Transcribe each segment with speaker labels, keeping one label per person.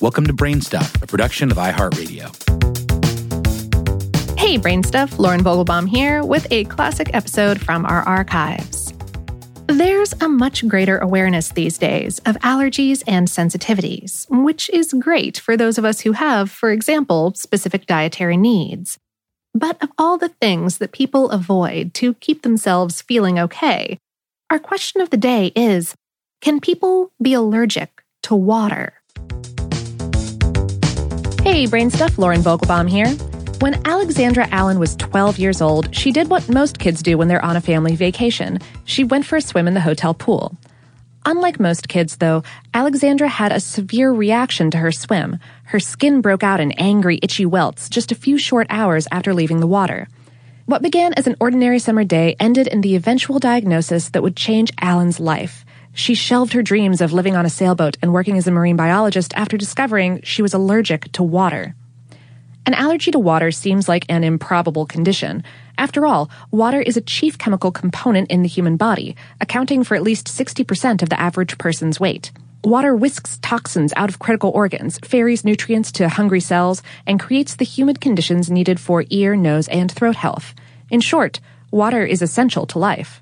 Speaker 1: Welcome to Brainstuff, a production of iHeartRadio.
Speaker 2: Hey, Brainstuff, Lauren Vogelbaum here with a classic episode from our archives. There's a much greater awareness these days of allergies and sensitivities, which is great for those of us who have, for example, specific dietary needs. But of all the things that people avoid to keep themselves feeling okay, our question of the day is Can people be allergic to water? Hey, Brain Stuff, Lauren Vogelbaum here. When Alexandra Allen was 12 years old, she did what most kids do when they're on a family vacation. She went for a swim in the hotel pool. Unlike most kids, though, Alexandra had a severe reaction to her swim. Her skin broke out in angry, itchy welts just a few short hours after leaving the water. What began as an ordinary summer day ended in the eventual diagnosis that would change Allen's life. She shelved her dreams of living on a sailboat and working as a marine biologist after discovering she was allergic to water. An allergy to water seems like an improbable condition. After all, water is a chief chemical component in the human body, accounting for at least 60% of the average person's weight. Water whisks toxins out of critical organs, ferries nutrients to hungry cells, and creates the humid conditions needed for ear, nose, and throat health. In short, water is essential to life.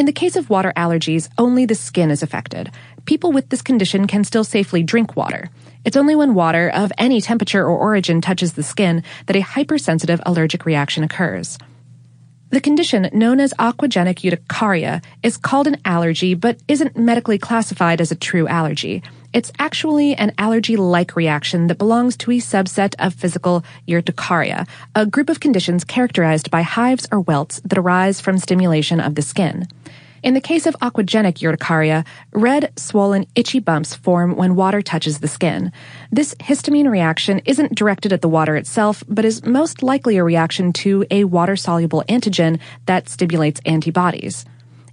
Speaker 2: In the case of water allergies, only the skin is affected. People with this condition can still safely drink water. It's only when water of any temperature or origin touches the skin that a hypersensitive allergic reaction occurs. The condition, known as aquagenic urticaria, is called an allergy but isn't medically classified as a true allergy. It's actually an allergy like reaction that belongs to a subset of physical urticaria, a group of conditions characterized by hives or welts that arise from stimulation of the skin. In the case of aquagenic urticaria, red, swollen, itchy bumps form when water touches the skin. This histamine reaction isn't directed at the water itself, but is most likely a reaction to a water soluble antigen that stimulates antibodies.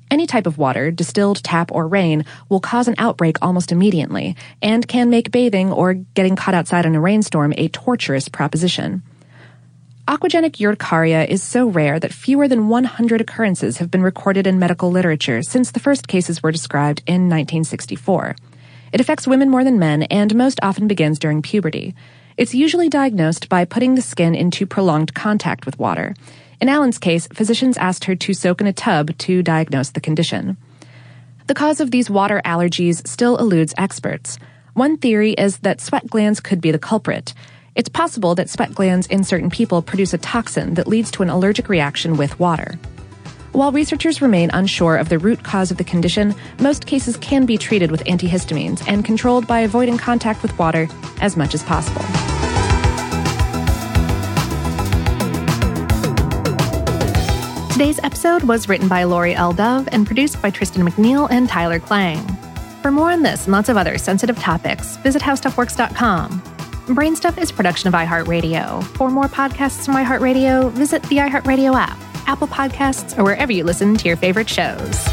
Speaker 2: Any type of water, distilled, tap, or rain, will cause an outbreak almost immediately and can make bathing or getting caught outside in a rainstorm a torturous proposition. Aquagenic urticaria is so rare that fewer than 100 occurrences have been recorded in medical literature since the first cases were described in 1964. It affects women more than men and most often begins during puberty. It's usually diagnosed by putting the skin into prolonged contact with water. In Allen's case, physicians asked her to soak in a tub to diagnose the condition. The cause of these water allergies still eludes experts. One theory is that sweat glands could be the culprit. It's possible that sweat glands in certain people produce a toxin that leads to an allergic reaction with water. While researchers remain unsure of the root cause of the condition, most cases can be treated with antihistamines and controlled by avoiding contact with water as much as possible. Today's episode was written by Laurie L. Dove and produced by Tristan McNeil and Tyler Klang. For more on this and lots of other sensitive topics, visit howstuffworks.com. Brainstuff is production of iHeartRadio. For more podcasts from iHeartRadio, visit the iHeartRadio app, Apple Podcasts, or wherever you listen to your favorite shows.